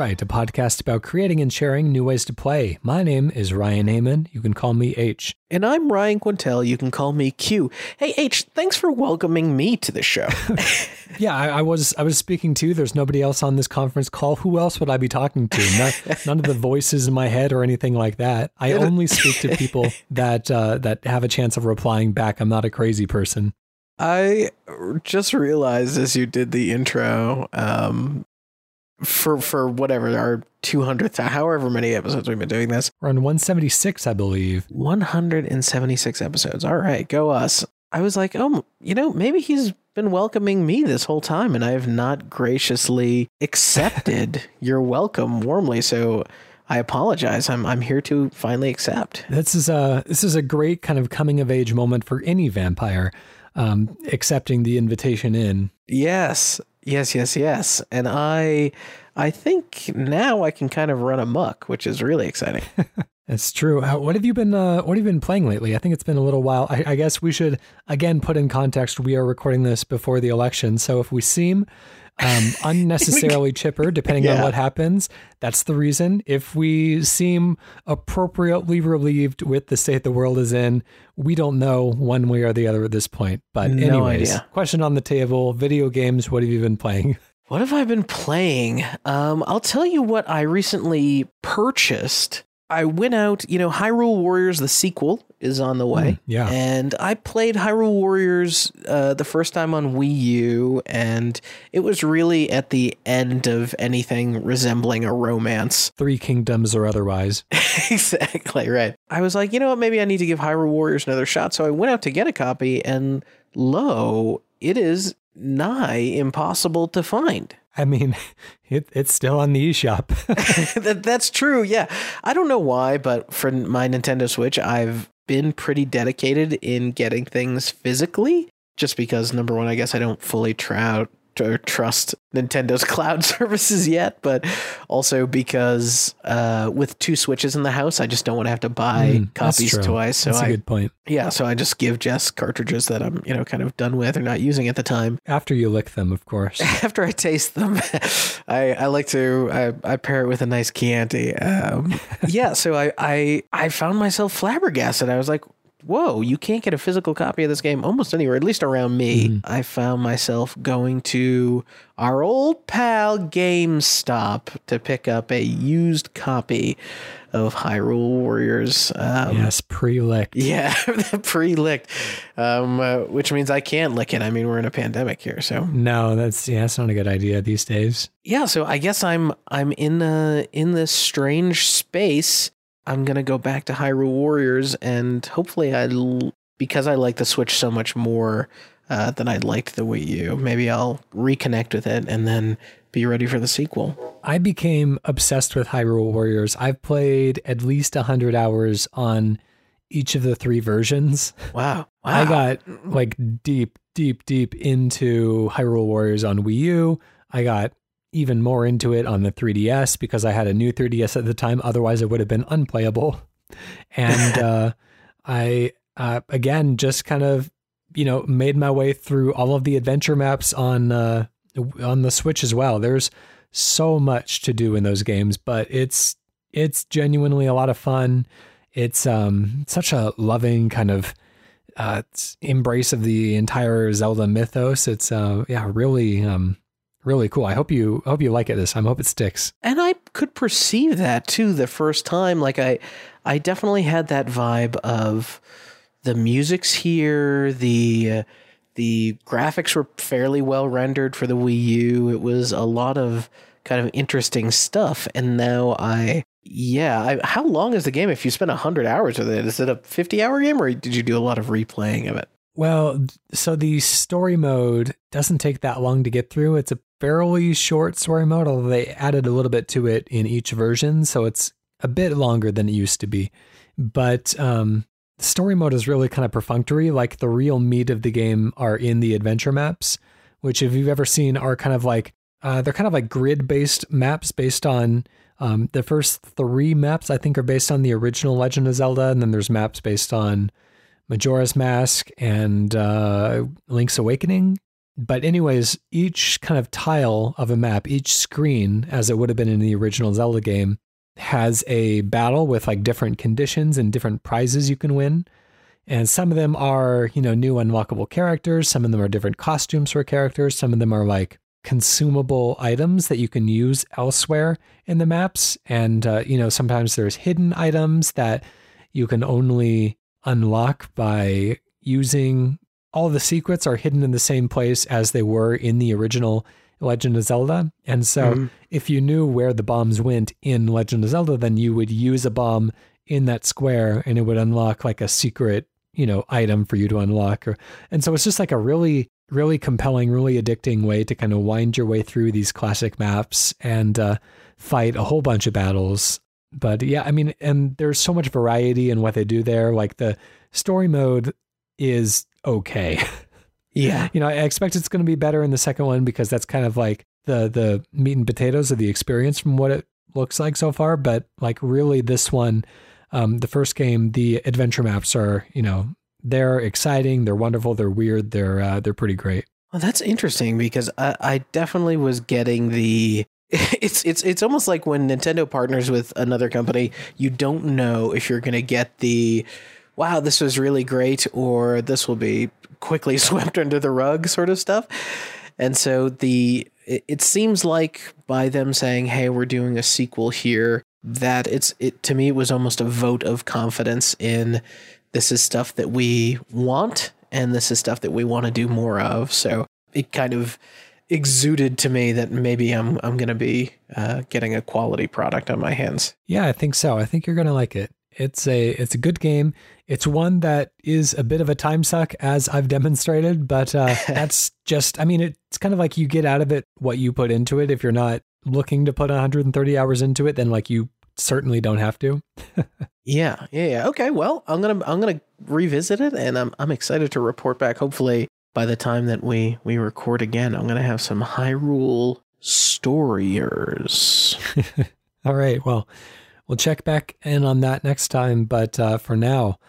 Playwright, a podcast about creating and sharing new ways to play. My name is Ryan Heyman. You can call me H. And I'm Ryan Quintel. You can call me Q. Hey H, thanks for welcoming me to the show. yeah, I, I, was I was speaking to. There's nobody else on this conference call. Who else would I be talking to? Not, none of the voices in my head or anything like that. I only speak to people that uh, that have a chance of replying back. I'm not a crazy person. I just realized as you did the intro, um, for for whatever our 200th however many episodes we've been doing this we're on 176 i believe 176 episodes all right go us i was like oh you know maybe he's been welcoming me this whole time and i have not graciously accepted your welcome warmly so I apologize. I'm I'm here to finally accept. This is a this is a great kind of coming of age moment for any vampire, um, accepting the invitation in. Yes, Yes, yes, yes. And I I think now I can kind of run amok, which is really exciting. It's true. what have you been uh, What have you been playing lately? I think it's been a little while. I, I, guess we should again put in context. We are recording this before the election, so if we seem um, unnecessarily chipper, depending yeah. on what happens. That's the reason. If we seem appropriately relieved with the state the world is in, we don't know one way or the other at this point. But, no anyways, idea. question on the table video games. What have you been playing? What have I been playing? Um, I'll tell you what I recently purchased. I went out, you know, Hyrule Warriors, the sequel, is on the way. Mm, yeah. And I played Hyrule Warriors uh, the first time on Wii U, and it was really at the end of anything resembling a romance. Three Kingdoms or otherwise. exactly, right. I was like, you know what, maybe I need to give Hyrule Warriors another shot. So I went out to get a copy, and lo, it is nigh impossible to find. I mean, it, it's still on the eShop. that, that's true. Yeah. I don't know why, but for my Nintendo Switch, I've been pretty dedicated in getting things physically just because number one, I guess I don't fully trout or trust Nintendo's cloud services yet, but also because uh, with two switches in the house, I just don't want to have to buy mm, copies twice. So that's I, a good point. Yeah, so I just give Jess cartridges that I'm you know kind of done with or not using at the time. After you lick them, of course. After I taste them, I, I like to I, I pair it with a nice Chianti. Um, yeah, so I, I I found myself flabbergasted. I was like, whoa, you can't get a physical copy of this game almost anywhere, at least around me. Mm. I found myself going to our old pal GameStop to pick up a used copy of Hyrule Warriors. Um, yes, pre-licked. Yeah, pre-licked, um, uh, which means I can't lick it. I mean, we're in a pandemic here, so no, that's yeah, that's not a good idea these days. Yeah, so I guess I'm I'm in the in this strange space I'm gonna go back to Hyrule Warriors, and hopefully, I because I like the Switch so much more uh, than I liked the Wii U. Maybe I'll reconnect with it and then be ready for the sequel. I became obsessed with Hyrule Warriors. I've played at least hundred hours on each of the three versions. Wow. wow. I got like deep, deep, deep into Hyrule Warriors on Wii U. I got even more into it on the 3DS because I had a new 3DS at the time. Otherwise, it would have been unplayable. And uh, I, uh, again, just kind of, you know, made my way through all of the adventure maps on uh, on the Switch as well. There's so much to do in those games, but it's it's genuinely a lot of fun. It's um, such a loving kind of uh, embrace of the entire Zelda mythos. It's uh, yeah, really um, really cool. I hope you I hope you like it this time. I hope it sticks. And I could perceive that too the first time. Like I I definitely had that vibe of the music's here, the uh, the graphics were fairly well rendered for the Wii U. It was a lot of kind of interesting stuff. And now I yeah, I, how long is the game if you spend 100 hours with it? Is it a 50 hour game or did you do a lot of replaying of it? Well, so the story mode doesn't take that long to get through. It's a fairly short story mode, although they added a little bit to it in each version, so it's a bit longer than it used to be. But um, story mode is really kind of perfunctory. Like the real meat of the game are in the adventure maps, which, if you've ever seen, are kind of like uh, they're kind of like grid based maps based on um, the first three maps. I think are based on the original Legend of Zelda, and then there's maps based on Majora's Mask and uh, Link's Awakening but anyways, each kind of tile of a map, each screen, as it would have been in the original Zelda game, has a battle with like different conditions and different prizes you can win. And some of them are, you know, new unlockable characters. Some of them are different costumes for characters. Some of them are like consumable items that you can use elsewhere in the maps. And, uh, you know, sometimes there's hidden items that you can only unlock by using all the secrets are hidden in the same place as they were in the original Legend of Zelda. And so mm-hmm. if you knew where the bombs went in Legend of Zelda, then you would use a bomb in that square and it would unlock like a secret, you know, item for you to unlock. Or, and so it's just like a really, really compelling, really addicting way to kind of wind your way through these classic maps and uh, fight a whole bunch of battles. But yeah, I mean, and there's so much variety in what they do there. Like the story mode is okay. Yeah. you know, I expect it's going to be better in the second one because that's kind of like the the meat and potatoes of the experience from what it looks like so far. But like really, this one, um, the first game, the adventure maps are you know they're exciting, they're wonderful, they're weird, they're uh, they're pretty great. Well, that's interesting because I, I definitely was getting the it's it's it's almost like when Nintendo partners with another company, you don't know if you're going to get the wow, this was really great or this will be quickly swept under the rug sort of stuff. And so the it, seems like by them saying, "Hey, we're doing a sequel here," that it's it to me it was almost a vote of confidence in this is stuff that we want and this is stuff that we want to do more of. So it kind of exuded to me that maybe I'm I'm going to be uh, getting a quality product on my hands. Yeah, I think so. I think you're going to like it. It's a it's a good game. It's one that is a bit of a time suck, as I've demonstrated, but uh, that's just. I mean, it's kind of like you get out of it what you put into it. If you're not looking to put 130 hours into it, then like you certainly don't have to. yeah, yeah, yeah. Okay, well, I'm gonna I'm gonna revisit it, and I'm I'm excited to report back. Hopefully, by the time that we we record again, I'm gonna have some Hyrule storyers. All right. Well, We'll check back in on that next time. But uh, for now,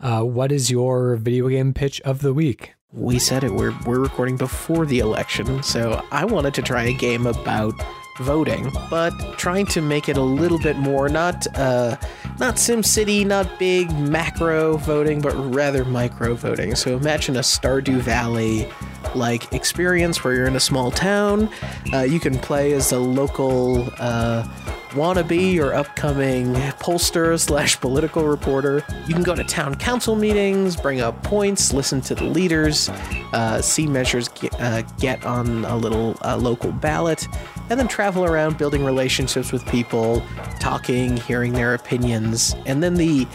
uh, what is your video game pitch of the week? We said it. We're we're recording before the election, so I wanted to try a game about voting, but trying to make it a little bit more not uh, not SimCity, not big macro voting, but rather micro voting. So imagine a Stardew Valley like experience where you're in a small town. Uh, you can play as a local. Uh, wannabe or upcoming pollster slash political reporter. You can go to town council meetings, bring up points, listen to the leaders, uh, see measures get, uh, get on a little uh, local ballot, and then travel around building relationships with people, talking, hearing their opinions. And then the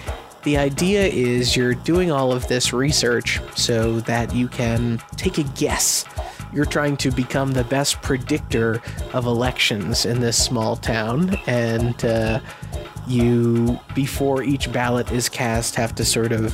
the idea is you're doing all of this research so that you can take a guess you're trying to become the best predictor of elections in this small town, and uh, you, before each ballot is cast, have to sort of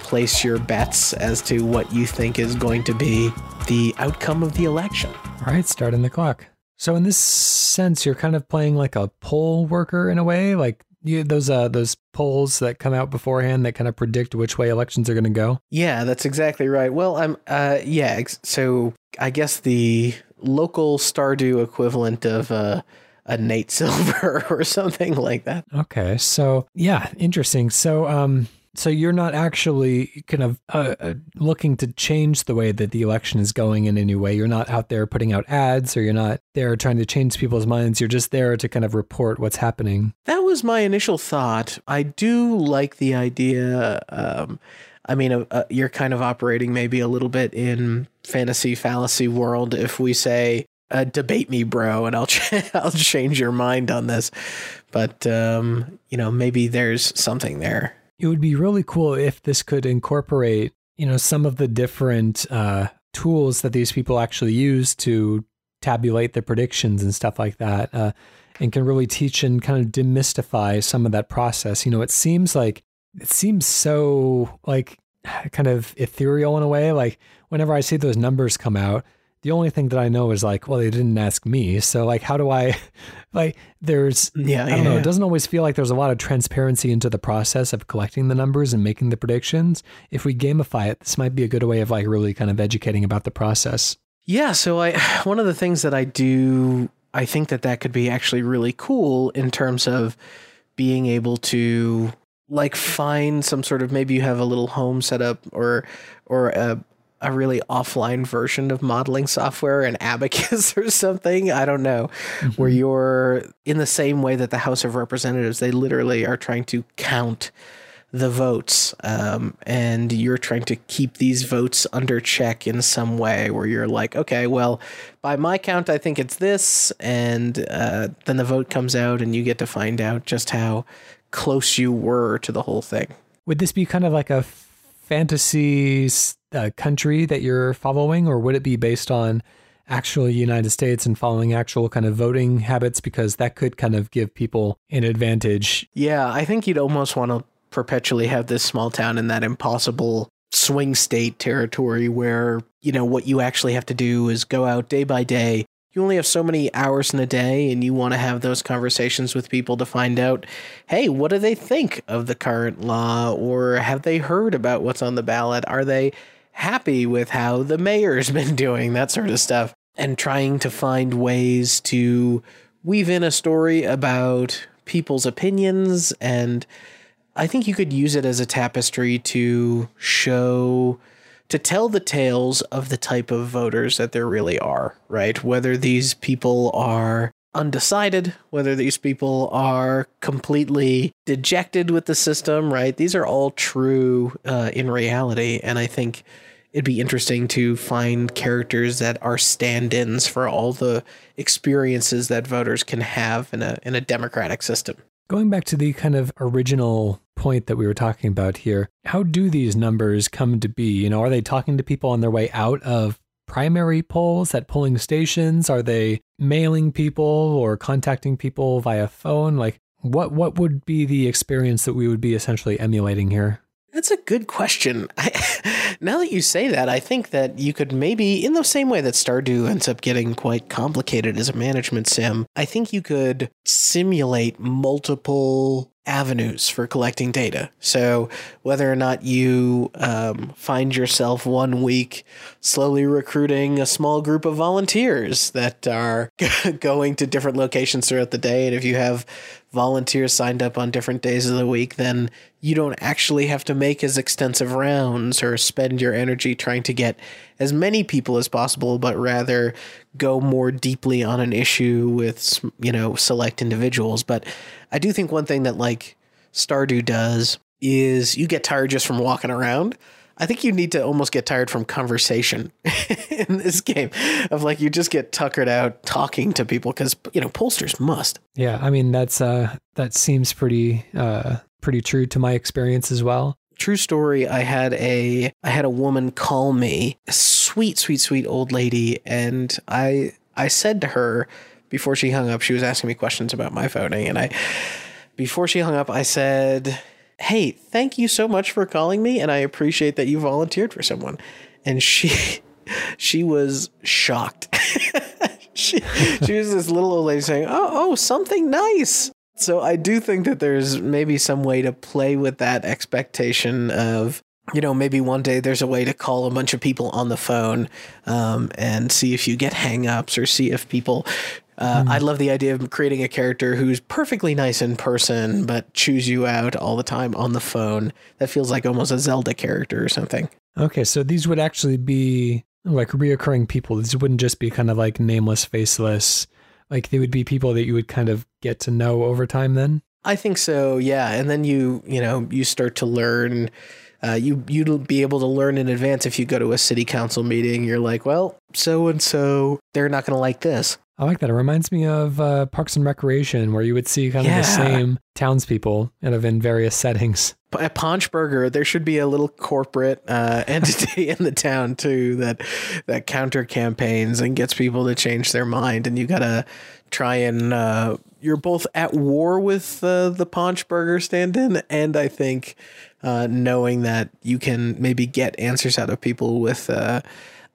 place your bets as to what you think is going to be the outcome of the election. All right, starting the clock. So in this sense, you're kind of playing like a poll worker in a way, like you, those uh those polls that come out beforehand that kind of predict which way elections are going to go. Yeah, that's exactly right. Well, I'm uh yeah, so I guess the local Stardew equivalent of uh a Nate Silver or something like that. Okay. So, yeah, interesting. So, um so you're not actually kind of uh, uh, looking to change the way that the election is going in any way. You're not out there putting out ads, or you're not there trying to change people's minds. You're just there to kind of report what's happening. That was my initial thought. I do like the idea. Um, I mean, uh, uh, you're kind of operating maybe a little bit in fantasy fallacy world if we say uh, debate me, bro, and I'll ch- I'll change your mind on this. But um, you know, maybe there's something there it would be really cool if this could incorporate, you know, some of the different uh, tools that these people actually use to tabulate their predictions and stuff like that, uh, and can really teach and kind of demystify some of that process. You know, it seems like it seems so like kind of ethereal in a way. Like whenever I see those numbers come out, the only thing that I know is like, well, they didn't ask me. So like, how do I, like, there's, mm, yeah, I don't yeah, know. Yeah. It doesn't always feel like there's a lot of transparency into the process of collecting the numbers and making the predictions. If we gamify it, this might be a good way of like really kind of educating about the process. Yeah, so I one of the things that I do I think that that could be actually really cool in terms of being able to like find some sort of maybe you have a little home setup or or a a really offline version of modeling software, an abacus or something. I don't know, mm-hmm. where you're in the same way that the House of Representatives, they literally are trying to count the votes um, and you're trying to keep these votes under check in some way where you're like okay well by my count i think it's this and uh, then the vote comes out and you get to find out just how close you were to the whole thing would this be kind of like a fantasy uh, country that you're following or would it be based on actual united states and following actual kind of voting habits because that could kind of give people an advantage yeah i think you'd almost want to perpetually have this small town in that impossible swing state territory where, you know, what you actually have to do is go out day by day. You only have so many hours in a day, and you want to have those conversations with people to find out, hey, what do they think of the current law? Or have they heard about what's on the ballot? Are they happy with how the mayor's been doing? That sort of stuff. And trying to find ways to weave in a story about people's opinions and I think you could use it as a tapestry to show to tell the tales of the type of voters that there really are, right? Whether these people are undecided, whether these people are completely dejected with the system, right? These are all true uh, in reality. And I think it'd be interesting to find characters that are stand-ins for all the experiences that voters can have in a in a democratic system. Going back to the kind of original point that we were talking about here, how do these numbers come to be? You know, are they talking to people on their way out of primary polls at polling stations? Are they mailing people or contacting people via phone? Like what what would be the experience that we would be essentially emulating here? That's a good question. I, now that you say that, I think that you could maybe, in the same way that Stardew ends up getting quite complicated as a management sim, I think you could simulate multiple avenues for collecting data. So, whether or not you um, find yourself one week slowly recruiting a small group of volunteers that are going to different locations throughout the day, and if you have volunteers signed up on different days of the week, then you don't actually have to make as extensive rounds or spend your energy trying to get as many people as possible, but rather go more deeply on an issue with, you know, select individuals. But I do think one thing that like Stardew does is you get tired just from walking around. I think you need to almost get tired from conversation in this game of like you just get tuckered out talking to people because you know pollsters must. Yeah, I mean that's uh that seems pretty uh pretty true to my experience as well. True story. I had a I had a woman call me, a sweet, sweet, sweet old lady, and I I said to her before she hung up, she was asking me questions about my voting, and I before she hung up, I said, "Hey, thank you so much for calling me, and I appreciate that you volunteered for someone." And she she was shocked. she, she was this little old lady saying, "Oh, oh, something nice." So I do think that there's maybe some way to play with that expectation of you know, maybe one day there's a way to call a bunch of people on the phone um, and see if you get hangups or see if people. Uh, mm. I love the idea of creating a character who's perfectly nice in person, but chews you out all the time on the phone. That feels like almost a Zelda character or something. Okay, so these would actually be like reoccurring people. These wouldn't just be kind of like nameless, faceless like they would be people that you would kind of get to know over time then? I think so, yeah. And then you, you know, you start to learn uh, you you'd be able to learn in advance if you go to a city council meeting. You're like, well, so and so, they're not going to like this. I like that. It reminds me of uh, Parks and Recreation, where you would see kind yeah. of the same townspeople kind of in various settings. At Paunchburger, there should be a little corporate uh, entity in the town too that that counter campaigns and gets people to change their mind. And you gotta try and uh, you're both at war with uh, the Paunchburger stand-in, and I think uh, knowing that you can maybe get answers out of people with uh,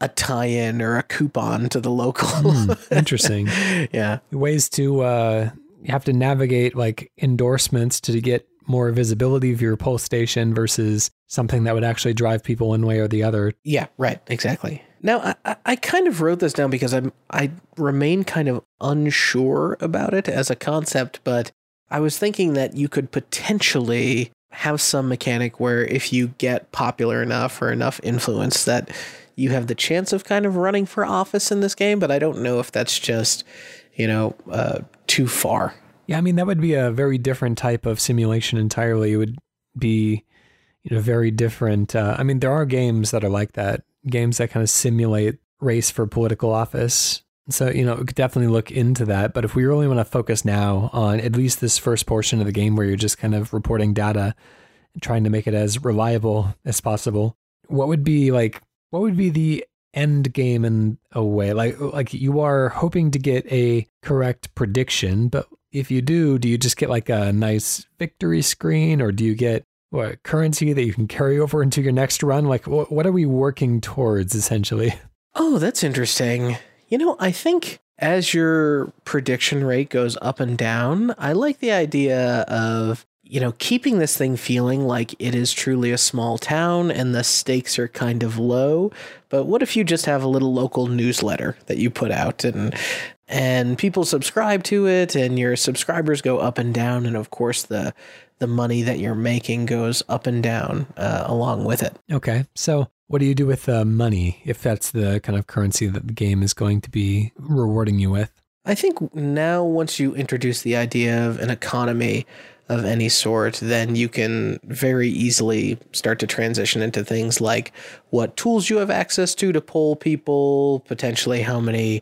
a tie-in or a coupon to the local. mm, interesting. yeah, ways to uh, you have to navigate like endorsements to get more visibility of your poll station versus something that would actually drive people one way or the other. Yeah, right. Exactly. Now, I- I, I kind of wrote this down because I'm I remain kind of unsure about it as a concept, but I was thinking that you could potentially have some mechanic where if you get popular enough or enough influence that you have the chance of kind of running for office in this game, but I don't know if that's just, you know, uh, too far. Yeah, I mean that would be a very different type of simulation entirely. It would be, you know, very different. Uh, I mean, there are games that are like that, games that kind of simulate race for political office. So you know, we could definitely look into that. But if we really want to focus now on at least this first portion of the game, where you're just kind of reporting data, and trying to make it as reliable as possible, what would be like? What would be the end game in a way? Like, like you are hoping to get a correct prediction, but if you do, do you just get like a nice victory screen or do you get what currency that you can carry over into your next run? Like, what, what are we working towards essentially? Oh, that's interesting. You know, I think as your prediction rate goes up and down, I like the idea of, you know, keeping this thing feeling like it is truly a small town and the stakes are kind of low. But what if you just have a little local newsletter that you put out and and people subscribe to it and your subscribers go up and down and of course the the money that you're making goes up and down uh, along with it. Okay, so what do you do with uh, money if that's the kind of currency that the game is going to be rewarding you with? I think now, once you introduce the idea of an economy of any sort, then you can very easily start to transition into things like what tools you have access to to poll people, potentially how many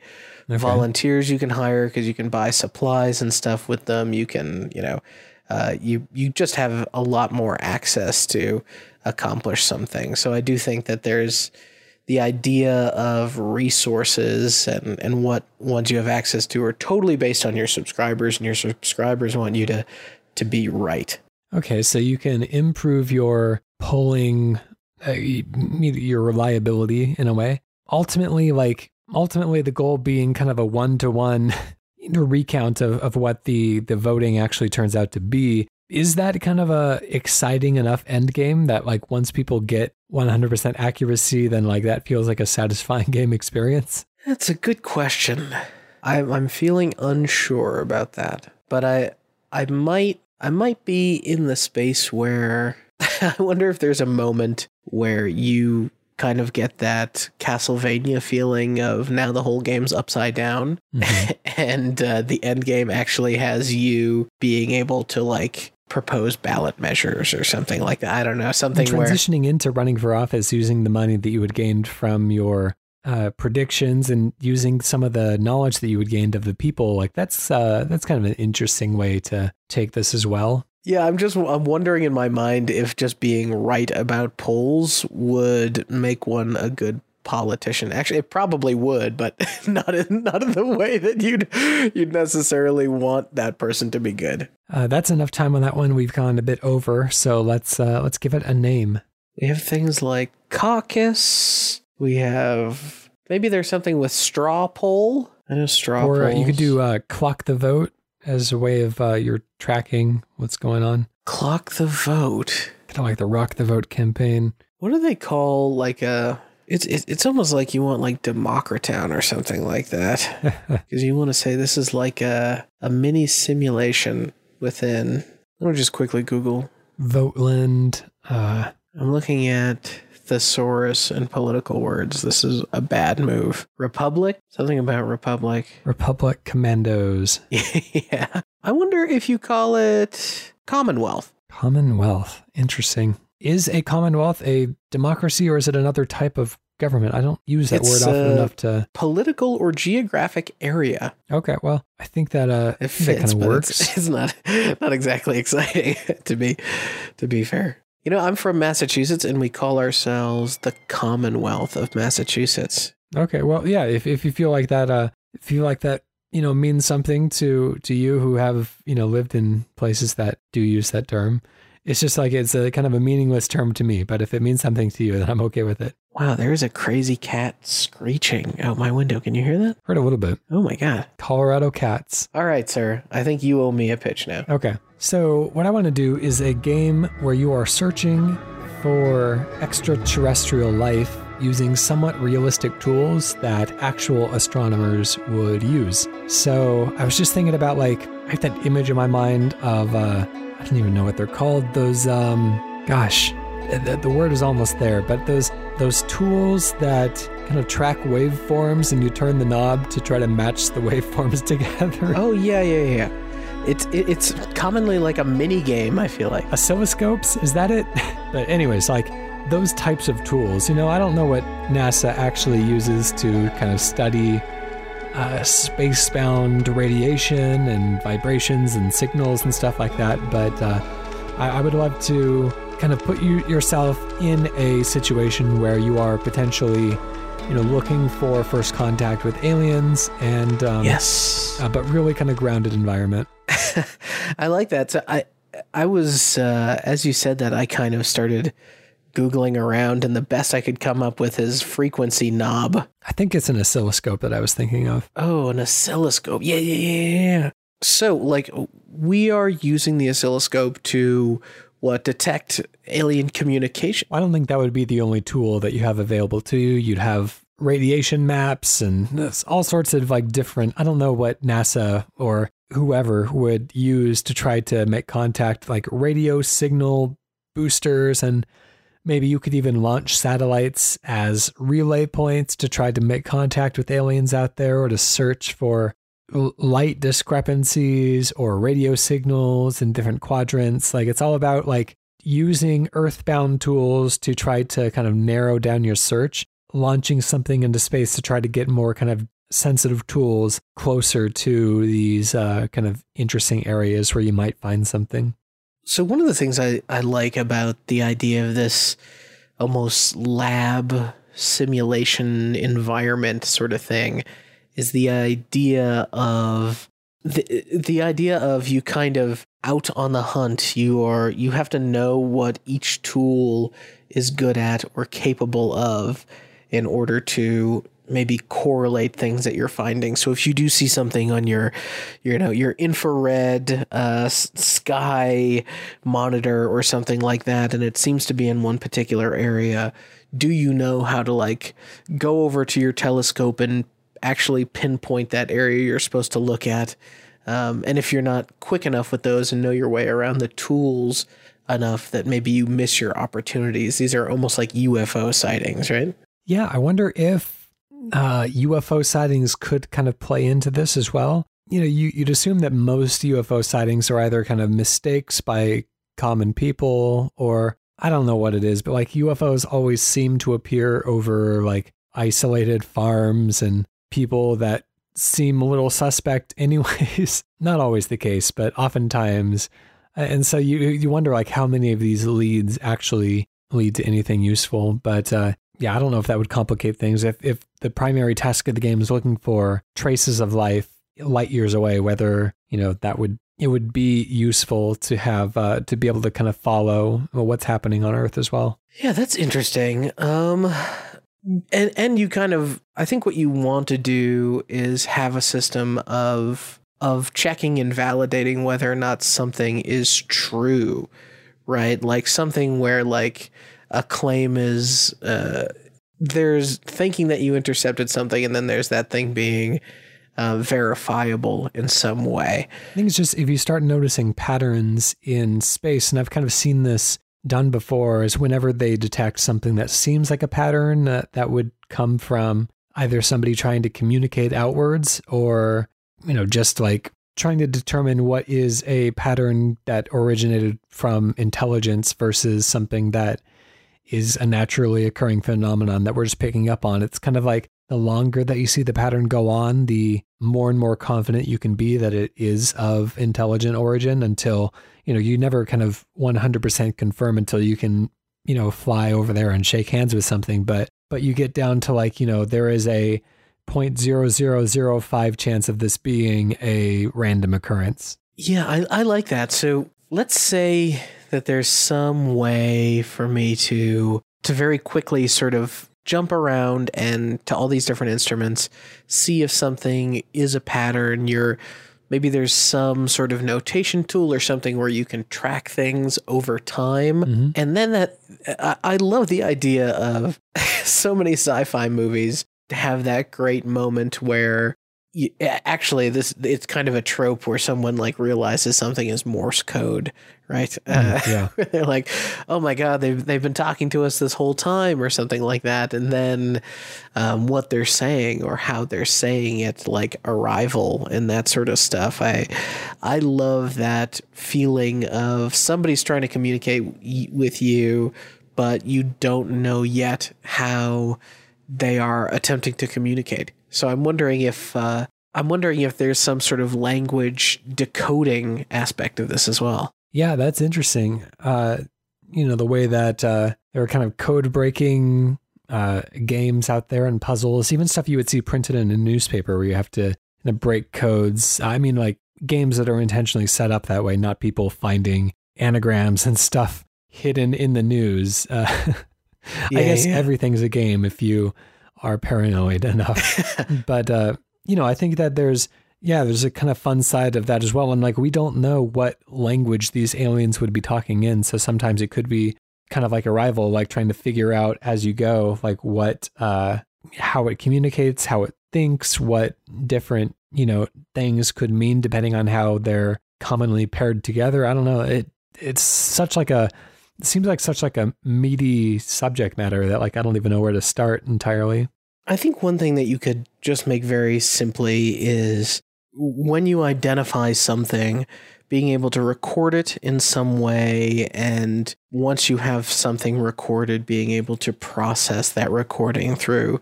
Okay. volunteers you can hire because you can buy supplies and stuff with them. You can, you know, uh, you you just have a lot more access to accomplish something. So I do think that there's the idea of resources and, and what ones you have access to are totally based on your subscribers, and your subscribers want you to to be right. Okay, so you can improve your polling, uh, your reliability in a way. Ultimately, like ultimately, the goal being kind of a one to one recount of, of what the the voting actually turns out to be. Is that kind of a exciting enough end game that like once people get 100% accuracy, then like that feels like a satisfying game experience? That's a good question. I'm I'm feeling unsure about that, but I I might I might be in the space where I wonder if there's a moment where you kind of get that Castlevania feeling of now the whole game's upside down, and uh, the end game actually has you being able to like propose ballot measures or something like that. I don't know something where transitioning into running for office using the money that you had gained from your uh, predictions and using some of the knowledge that you had gained of the people like that's uh, that's kind of an interesting way to take this as well Yeah, I'm just I'm wondering in my mind if just being right about polls would make one a good politician. Actually, it probably would, but not in not in the way that you'd you'd necessarily want that person to be good. uh, that's enough time on that one we've gone a bit over so let's uh, let's give it a name We have things like caucus. We have maybe there's something with straw poll. I know straw or uh, you could do uh, clock the vote as a way of uh, you're tracking what's going on clock the vote. kind of like the rock the vote campaign What do they call like a? It's it's it's almost like you want like Democratown or something like that, because you want to say this is like a a mini simulation within. Let me just quickly Google. voteland uh, I'm looking at thesaurus and political words. This is a bad move. Republic, something about republic. republic commandos yeah, I wonder if you call it Commonwealth. Commonwealth. Interesting. Is a commonwealth a democracy or is it another type of government? I don't use that It's, word often enough to. Political or geographic area. Okay, well, I think that uh, It think that kind of works. It's, it's not not exactly exciting to be to be fair. You know, I'm from Massachusetts, and we call ourselves the Commonwealth of Massachusetts. Okay, well, yeah. If if you feel like that, uh, if you feel like that, you know, means something to to you who have you know lived in places that do use that term. It's just like it's a kind of a meaningless term to me. But if it means something to you, then I'm okay with it. Wow, there's a crazy cat screeching out my window. Can you hear that? Heard a little bit. Oh my god! Colorado cats. All right, sir. I think you owe me a pitch now. Okay. So, what I want to do is a game where you are searching for extraterrestrial life using somewhat realistic tools that actual astronomers would use. So I was just thinking about like I have that image in my mind of uh, I don't even know what they're called. Those um, gosh, the, the word is almost there, but those those tools that kind of track waveforms and you turn the knob to try to match the waveforms together. Oh yeah, yeah, yeah. It's it's commonly like a mini game. I feel like Oscilloscopes, is that it? but anyways, like those types of tools. You know, I don't know what NASA actually uses to kind of study uh, space-bound radiation and vibrations and signals and stuff like that, but uh, I, I would love to kind of put you yourself in a situation where you are potentially you know looking for first contact with aliens and um, yes uh, but really kind of grounded environment i like that. So i i was uh, as you said that i kind of started googling around and the best i could come up with is frequency knob. I think it's an oscilloscope that i was thinking of. Oh an oscilloscope. Yeah yeah yeah yeah so like we are using the oscilloscope to what detect alien communication. I don't think that would be the only tool that you have available to you. You'd have radiation maps and all sorts of like different I don't know what NASA or whoever would use to try to make contact like radio signal boosters and maybe you could even launch satellites as relay points to try to make contact with aliens out there or to search for light discrepancies or radio signals in different quadrants. Like it's all about like using earthbound tools to try to kind of narrow down your search, launching something into space to try to get more kind of sensitive tools closer to these uh, kind of interesting areas where you might find something. So one of the things I, I like about the idea of this almost lab simulation environment sort of thing is the idea of the the idea of you kind of out on the hunt you are you have to know what each tool is good at or capable of in order to maybe correlate things that you're finding so if you do see something on your you know your infrared uh, sky monitor or something like that and it seems to be in one particular area do you know how to like go over to your telescope and actually pinpoint that area you're supposed to look at. Um, and if you're not quick enough with those and know your way around the tools enough that maybe you miss your opportunities, these are almost like UFO sightings, right? Yeah, I wonder if uh, UFO sightings could kind of play into this as well. You know, you, you'd assume that most UFO sightings are either kind of mistakes by common people or I don't know what it is, but like UFOs always seem to appear over like isolated farms and people that seem a little suspect anyways. Not always the case but oftentimes. And so you you wonder like how many of these leads actually lead to anything useful. But uh, yeah i don't know if that would complicate things. If if the primary task of the game is looking for traces of life light years away whether you know that would it would be useful to have uh, to be able to kind of follow what's happening on earth as well. Yeah that's interesting. Um and and you kind of I think what you want to do is have a system of of checking and validating whether or not something is true, right? Like something where like a claim is uh, there's thinking that you intercepted something, and then there's that thing being uh, verifiable in some way. I think it's just if you start noticing patterns in space, and I've kind of seen this done before is whenever they detect something that seems like a pattern uh, that would come from either somebody trying to communicate outwards or you know just like trying to determine what is a pattern that originated from intelligence versus something that is a naturally occurring phenomenon that we're just picking up on it's kind of like the longer that you see the pattern go on the more and more confident you can be that it is of intelligent origin until you know, you never kind of 100% confirm until you can, you know, fly over there and shake hands with something. But, but you get down to like, you know, there is a 0.0005 chance of this being a random occurrence. Yeah, I, I like that. So let's say that there's some way for me to to very quickly sort of jump around and to all these different instruments, see if something is a pattern. You're maybe there's some sort of notation tool or something where you can track things over time. Mm-hmm. And then that, I, I love the idea of so many sci fi movies to have that great moment where you, actually this it's kind of a trope where someone like realizes something is Morse code, right? Mm, Uh, yeah. they're like, "Oh my god, they've they've been talking to us this whole time," or something like that, and then um, what they're saying or how they're saying it, like arrival and that sort of stuff. I I love that feeling of somebody's trying to communicate y- with you, but you don't know yet how they are attempting to communicate. So I'm wondering if uh, I'm wondering if there's some sort of language decoding aspect of this as well. Yeah, that's interesting. Uh, you know, the way that uh, there are kind of code breaking uh, games out there and puzzles, even stuff you would see printed in a newspaper where you have to you know, break codes. I mean, like games that are intentionally set up that way, not people finding anagrams and stuff hidden in the news. Uh, I guess yeah. everything's a game if you are paranoid enough. but uh, you know, I think that there's yeah, there's a kind of fun side of that as well. And like we don't know what language these aliens would be talking in, so sometimes it could be kind of like Arrival, like trying to figure out as you go, like what uh how it communicates, how it thinks, what different, you know, things could mean depending on how they're commonly paired together. I don't know. It it's such like a it seems like such like a meaty subject matter that like I don't even know where to start entirely. I think one thing that you could just make very simply is when you identify something, being able to record it in some way, and once you have something recorded, being able to process that recording through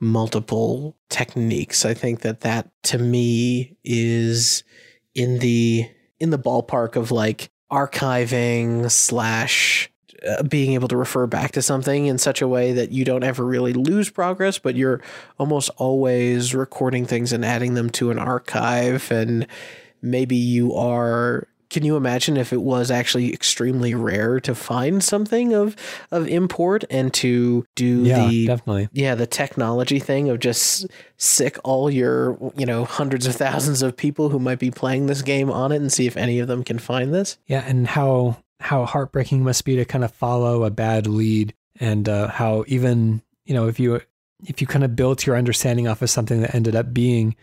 multiple techniques. I think that that to me is in the in the ballpark of like archiving slash uh, being able to refer back to something in such a way that you don't ever really lose progress, but you're almost always recording things and adding them to an archive. And maybe you are. Can you imagine if it was actually extremely rare to find something of of import and to do Yeah, the definitely. yeah the technology thing of just sick all your you know hundreds of thousands of people who might be playing this game on it and see if any of them can find this Yeah, and how how heartbreaking must be to kind of follow a bad lead, and uh, how even you know if you if you kind of built your understanding off of something that ended up being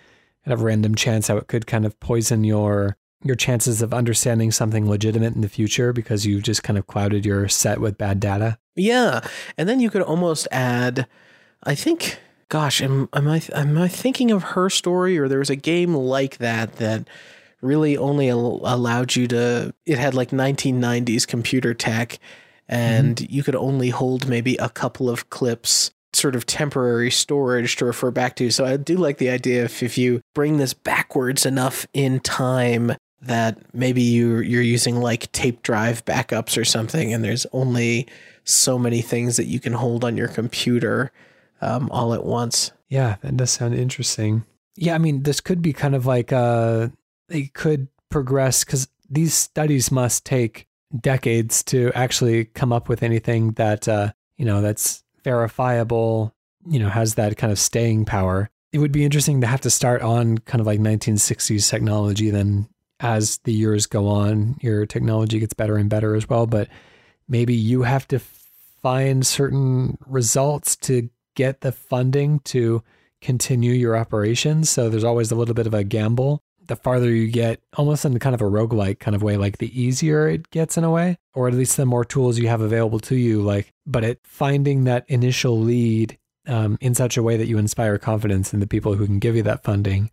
kind of random chance, how it could kind of poison your your chances of understanding something legitimate in the future because you've just kind of clouded your set with bad data. Yeah, and then you could almost add, I think, gosh, am, am I am I thinking of her story or there was a game like that that really only al- allowed you to it had like 1990s computer tech mm-hmm. and you could only hold maybe a couple of clips sort of temporary storage to refer back to so i do like the idea if, if you bring this backwards enough in time that maybe you you're using like tape drive backups or something and there's only so many things that you can hold on your computer um, all at once Yeah, that does sound interesting. Yeah, I mean, this could be kind of like uh they could progress because these studies must take decades to actually come up with anything that uh, you know that's verifiable, you know, has that kind of staying power. It would be interesting to have to start on kind of like 1960s technology. Then, as the years go on, your technology gets better and better as well. But maybe you have to find certain results to get the funding to continue your operations. So there's always a little bit of a gamble. The farther you get, almost in kind of a roguelike kind of way, like the easier it gets in a way, or at least the more tools you have available to you. Like, but at finding that initial lead um, in such a way that you inspire confidence in the people who can give you that funding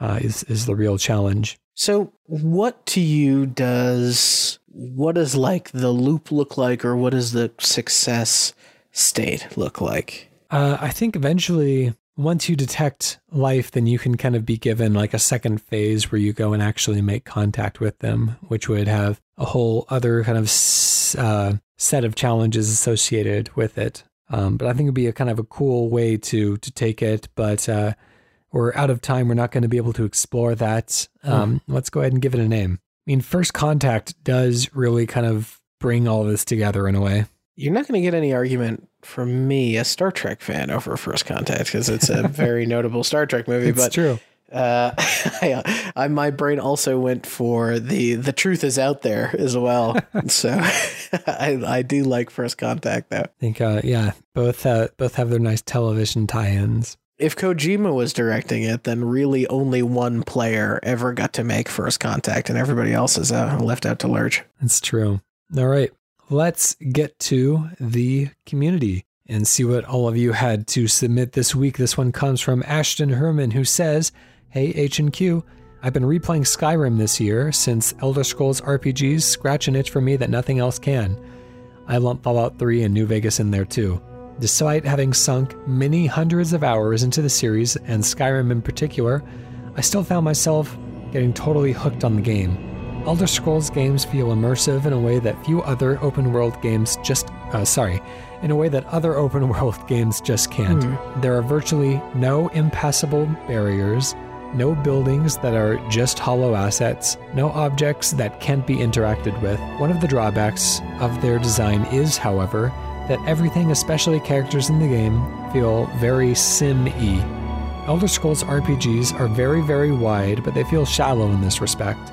uh, is is the real challenge. So, what to you does what does like the loop look like, or what does the success state look like? Uh, I think eventually, once you detect life, then you can kind of be given like a second phase where you go and actually make contact with them, which would have a whole other kind of uh, set of challenges associated with it. Um, but I think it'd be a kind of a cool way to to take it. But uh, we're out of time. We're not going to be able to explore that. Um, Let's go ahead and give it a name. I mean, First Contact does really kind of bring all this together in a way. You're not going to get any argument from me, a Star Trek fan, over First Contact because it's a very notable Star Trek movie. It's but true. Uh, I, I, my brain also went for the the truth is out there as well. so I, I do like First Contact though. I think uh, yeah, both uh, both have their nice television tie-ins. If Kojima was directing it, then really only one player ever got to make First Contact, and everybody else is uh, left out to lurch. That's true. All right, let's get to the community and see what all of you had to submit this week. This one comes from Ashton Herman, who says. Hey H&Q, I've been replaying Skyrim this year since Elder Scrolls RPGs scratch an itch for me that nothing else can. I lump Fallout 3 and New Vegas in there too. Despite having sunk many hundreds of hours into the series, and Skyrim in particular, I still found myself getting totally hooked on the game. Elder Scrolls games feel immersive in a way that few other open world games just, uh, sorry, in a way that other open world games just can't. Mm. There are virtually no impassable barriers, no buildings that are just hollow assets, no objects that can't be interacted with. One of the drawbacks of their design is, however, that everything, especially characters in the game, feel very sim y. Elder Scrolls RPGs are very, very wide, but they feel shallow in this respect.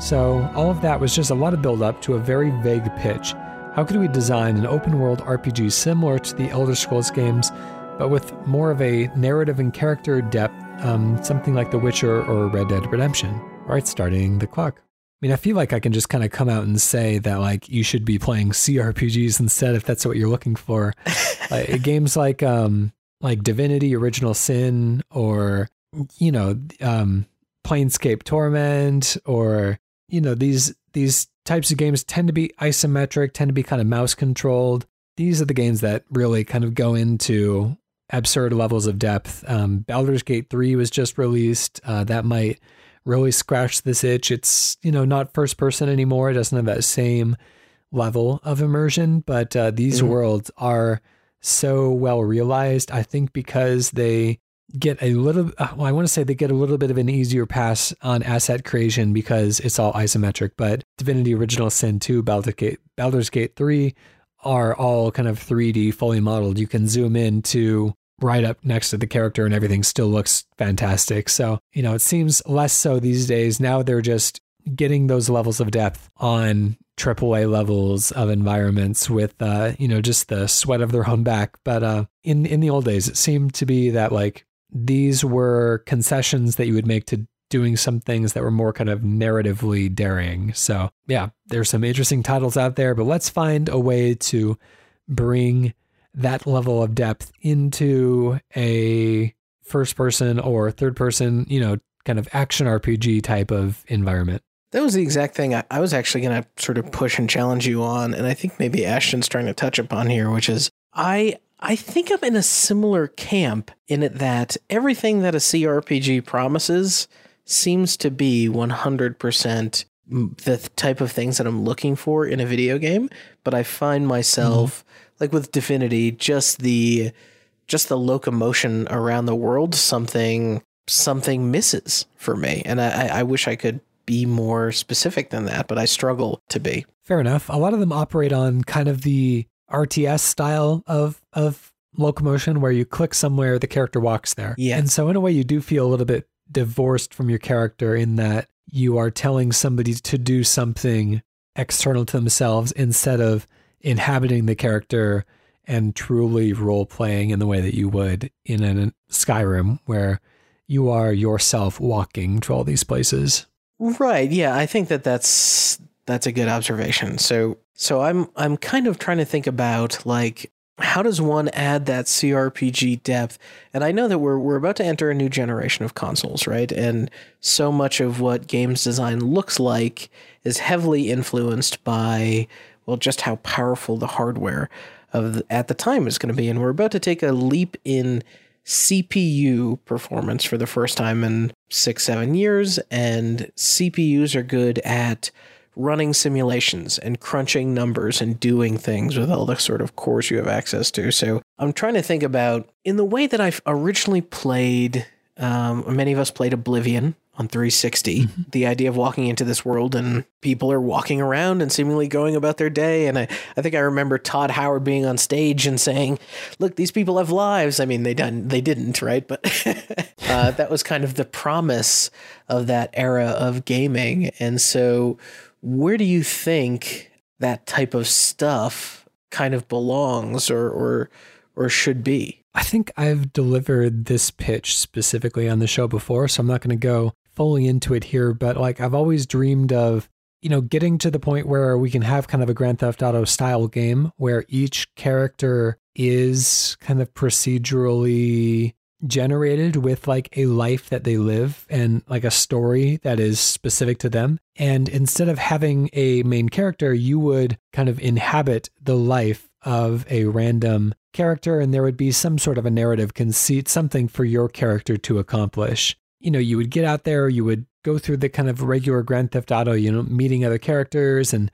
So, all of that was just a lot of build up to a very vague pitch. How could we design an open world RPG similar to the Elder Scrolls games, but with more of a narrative and character depth um, something like The Witcher or Red Dead Redemption. All right, starting the clock. I mean, I feel like I can just kind of come out and say that like you should be playing CRPGs instead if that's what you're looking for. uh, games like um, like Divinity: Original Sin or you know um, Planescape Torment or you know these these types of games tend to be isometric, tend to be kind of mouse controlled. These are the games that really kind of go into absurd levels of depth. Um, Baldur's Gate 3 was just released. Uh, that might really scratch this itch. It's, you know, not first person anymore. It doesn't have that same level of immersion, but uh, these mm. worlds are so well realized. I think because they get a little, uh, well, I want to say they get a little bit of an easier pass on asset creation because it's all isometric, but Divinity Original Sin 2, Baldur's Gate, Baldur's Gate 3, are all kind of 3D fully modeled. You can zoom in to right up next to the character and everything still looks fantastic. So, you know, it seems less so these days. Now they're just getting those levels of depth on AAA levels of environments with, uh, you know, just the sweat of their own back. But uh, in in the old days, it seemed to be that like these were concessions that you would make to doing some things that were more kind of narratively daring. So yeah, there's some interesting titles out there, but let's find a way to bring that level of depth into a first person or third person, you know, kind of action RPG type of environment. That was the exact thing I, I was actually going to sort of push and challenge you on. And I think maybe Ashton's trying to touch upon here, which is I I think I'm in a similar camp in it that everything that a CRPG promises seems to be 100% the type of things that I'm looking for in a video game, but I find myself mm-hmm. Like with Divinity just the just the locomotion around the world something something misses for me. And I, I wish I could be more specific than that, but I struggle to be. Fair enough. A lot of them operate on kind of the RTS style of of locomotion where you click somewhere, the character walks there. Yeah. And so in a way you do feel a little bit divorced from your character in that you are telling somebody to do something external to themselves instead of inhabiting the character and truly role playing in the way that you would in a Skyrim where you are yourself walking to all these places. Right. Yeah, I think that that's that's a good observation. So so I'm I'm kind of trying to think about like how does one add that CRPG depth? And I know that we're we're about to enter a new generation of consoles, right? And so much of what games design looks like is heavily influenced by well, just how powerful the hardware of the, at the time is going to be. And we're about to take a leap in CPU performance for the first time in six, seven years. And CPUs are good at running simulations and crunching numbers and doing things with all the sort of cores you have access to. So I'm trying to think about in the way that I've originally played. Um, many of us played Oblivion on 360. Mm-hmm. The idea of walking into this world and people are walking around and seemingly going about their day. And I, I think I remember Todd Howard being on stage and saying, "Look, these people have lives." I mean, they done they didn't, right? But uh, that was kind of the promise of that era of gaming. And so, where do you think that type of stuff kind of belongs, or or or should be? I think I've delivered this pitch specifically on the show before, so I'm not going to go fully into it here, but like I've always dreamed of, you know, getting to the point where we can have kind of a Grand Theft Auto style game where each character is kind of procedurally generated with like a life that they live and like a story that is specific to them. And instead of having a main character, you would kind of inhabit the life of a random character and there would be some sort of a narrative conceit, something for your character to accomplish you know, you would get out there, you would go through the kind of regular Grand Theft Auto, you know, meeting other characters and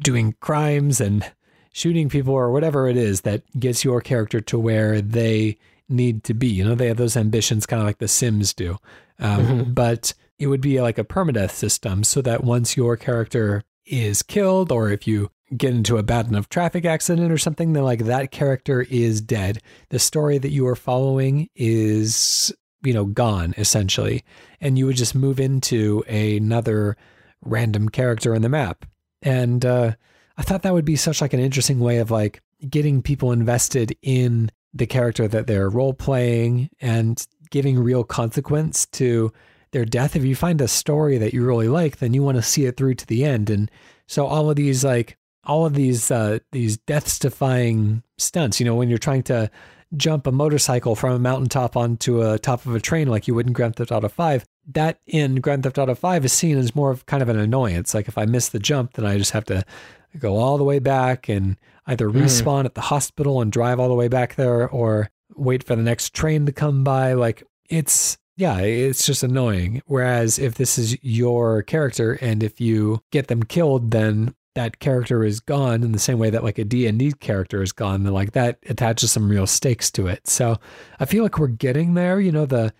doing crimes and shooting people or whatever it is that gets your character to where they need to be. You know, they have those ambitions kind of like the Sims do. Um, mm-hmm. But it would be like a permadeath system so that once your character is killed or if you get into a bad enough traffic accident or something, then like that character is dead. The story that you are following is you know, gone essentially. And you would just move into another random character in the map. And uh, I thought that would be such like an interesting way of like getting people invested in the character that they're role playing and giving real consequence to their death. If you find a story that you really like, then you want to see it through to the end. And so all of these like all of these uh, these deaths defying stunts, you know, when you're trying to jump a motorcycle from a mountaintop onto a top of a train like you would in Grand Theft Auto 5, that in Grand Theft Auto 5 is seen as more of kind of an annoyance. Like if I miss the jump, then I just have to go all the way back and either hmm. respawn mm. at the hospital and drive all the way back there or wait for the next train to come by. Like it's yeah, it's just annoying. Whereas if this is your character and if you get them killed, then that character is gone in the same way that like a D&D character is gone then like that attaches some real stakes to it. So I feel like we're getting there, you know, the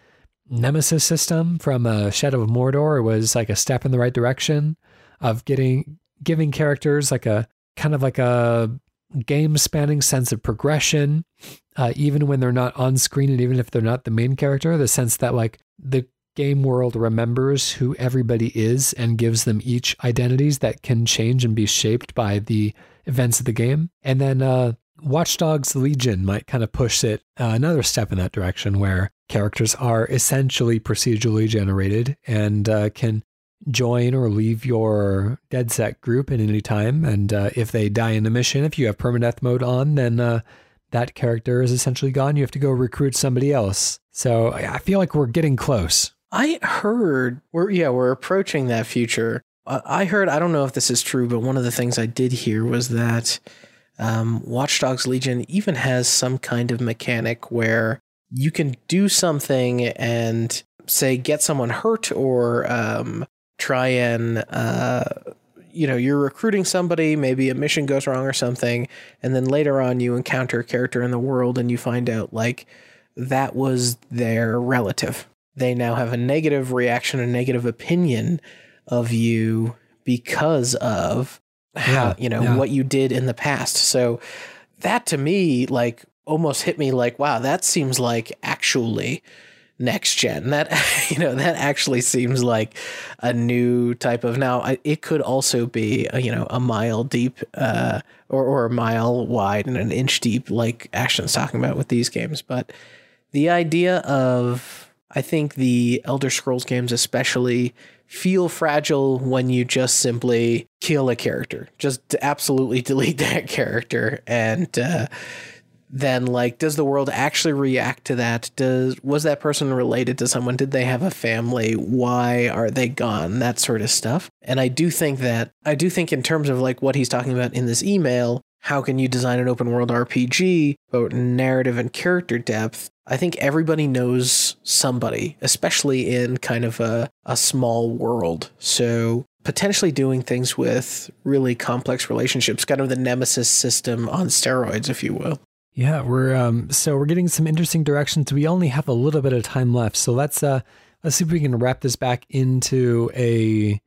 nemesis system from uh, Shadow of Mordor was like a step in the right direction of getting giving characters like a kind of like a game spanning sense of progression uh, even when they're not on screen and even if they're not the main character the sense that like the game world remembers who everybody is and gives them each identities that can change and be shaped by the events of the game. And then uh, Watch Dogs Legion might kind of push it uh, another step in that direction where characters are essentially procedurally generated and uh, can join or leave your DedSec group at any time. And uh, if they die in the mission, if you have permadeath mode on, then uh, that character is essentially gone. You have to go recruit somebody else. So I feel like we're getting close. I heard we're yeah we're approaching that future. I heard I don't know if this is true, but one of the things I did hear was that um, Watch Dogs Legion even has some kind of mechanic where you can do something and say get someone hurt or um, try and uh, you know you're recruiting somebody maybe a mission goes wrong or something and then later on you encounter a character in the world and you find out like that was their relative they now have a negative reaction, a negative opinion of you because of how, yeah, you know, yeah. what you did in the past. So that to me, like, almost hit me like, wow, that seems like actually next gen. That, you know, that actually seems like a new type of now. It could also be, a, you know, a mile deep uh, or, or a mile wide and an inch deep, like Ashton's talking about with these games. But the idea of, I think the Elder Scrolls games, especially, feel fragile when you just simply kill a character, just absolutely delete that character, and uh, then like, does the world actually react to that? Does was that person related to someone? Did they have a family? Why are they gone? That sort of stuff. And I do think that I do think in terms of like what he's talking about in this email, how can you design an open world RPG about narrative and character depth? I think everybody knows somebody, especially in kind of a, a small world. So potentially doing things with really complex relationships, kind of the nemesis system on steroids, if you will. Yeah, we're um so we're getting some interesting directions. We only have a little bit of time left. So let's uh let's see if we can wrap this back into a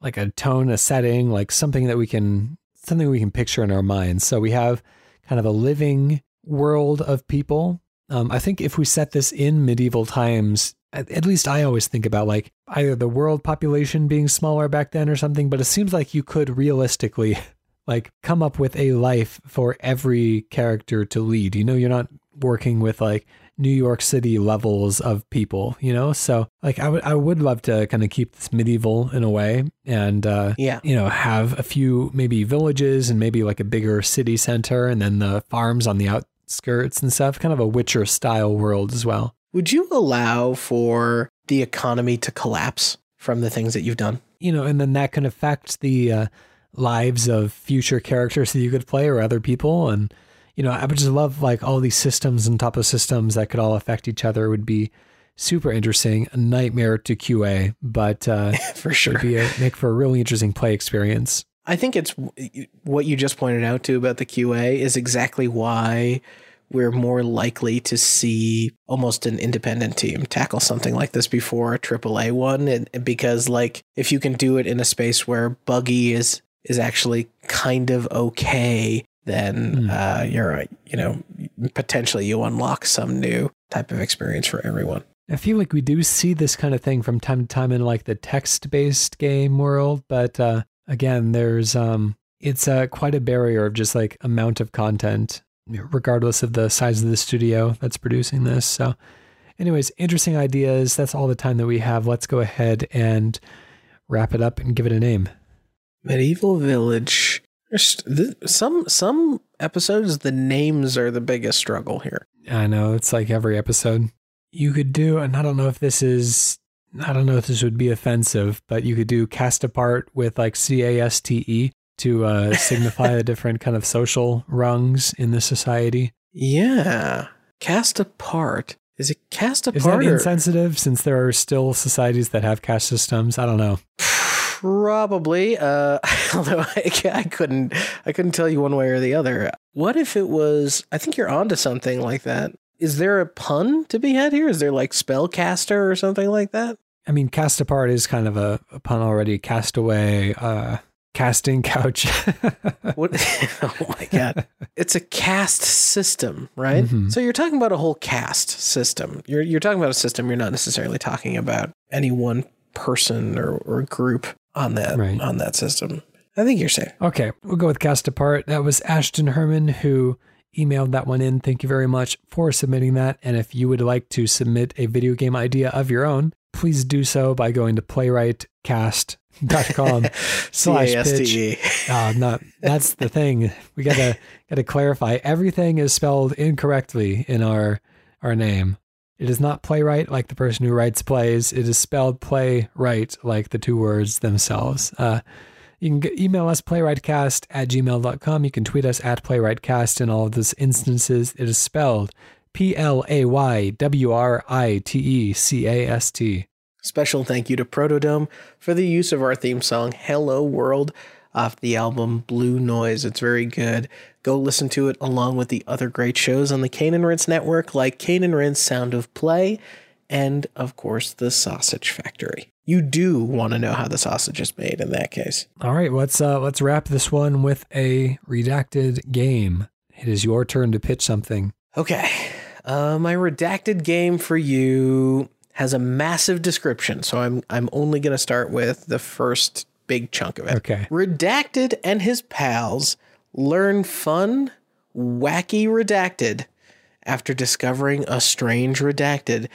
like a tone, a setting, like something that we can something we can picture in our minds. So we have kind of a living world of people. Um, I think if we set this in medieval times, at, at least I always think about like either the world population being smaller back then or something, but it seems like you could realistically like come up with a life for every character to lead. You know, you're not working with like New York City levels of people, you know? So like I would I would love to kind of keep this medieval in a way and uh Yeah. you know, have a few maybe villages and maybe like a bigger city center and then the farms on the outskirts and stuff, kind of a Witcher style world as well. Would you allow for the economy to collapse from the things that you've done? You know, and then that can affect the uh, lives of future characters that you could play or other people and you know, I would just love like all these systems on top of systems that could all affect each other would be super interesting. A nightmare to QA, but uh, For would sure. be a, make for a really interesting play experience. I think it's what you just pointed out too about the QA is exactly why we're more likely to see almost an independent team tackle something like this before a AAA one, and because like if you can do it in a space where buggy is is actually kind of okay, then Hmm. uh, you're you know potentially you unlock some new type of experience for everyone. I feel like we do see this kind of thing from time to time in like the text-based game world, but uh, again, there's um, it's uh, quite a barrier of just like amount of content, regardless of the size of the studio that's producing this. So, anyways, interesting ideas. That's all the time that we have. Let's go ahead and wrap it up and give it a name. Medieval Village. Some some episodes the names are the biggest struggle here. I know it's like every episode. You could do, and I don't know if this is, I don't know if this would be offensive, but you could do cast apart with like C A S T E to uh, signify the different kind of social rungs in the society. Yeah. Cast apart. Is it cast apart? Is that or- insensitive since there are still societies that have caste systems? I don't know. Probably. Uh, although I, I couldn't, I couldn't tell you one way or the other. What if it was? I think you're onto something like that. Is there a pun to be had here? Is there like spellcaster or something like that? I mean, cast apart is kind of a, a pun already. Cast away, uh, casting couch. What? oh my god! It's a caste system, right? Mhm. So you're talking about a whole caste system. You're you're talking about a system. You're not necessarily talking about any one person or, or group on that Right. on that system. I think you're safe. Okay, we'll go with Cast Apart. That was Ashton Herman who emailed that one in. Thank you very much for submitting that. And if you would like to submit a video game idea of your own, please do so by going to playwritecast.com slash pitch. Uh, not that's the thing. We gotta gotta clarify. Everything is spelled incorrectly in our our name. It is not playwright like the person who writes plays. It is spelled playwrite like the two words themselves. Uh, you can email us playwritecast at gmail.com. You can tweet us at playwritecast in all of those instances. It is spelled P L A Y W R I T E C A S T. Special thank you to Protodome for the use of our theme song "Hello World" off the album Blue Noise. It's very good. Go listen to it along with the other great shows on the Cane and Rinse network, like Cane and Rinse Sound of Play, and of course the Sausage Factory. You do want to know how the sausage is made in that case. All right, let's uh, let's wrap this one with a redacted game. It is your turn to pitch something. Okay. Uh, my redacted game for you has a massive description, so I'm I'm only going to start with the first big chunk of it. Okay. Redacted and his pals learn fun, wacky redacted after discovering a strange redacted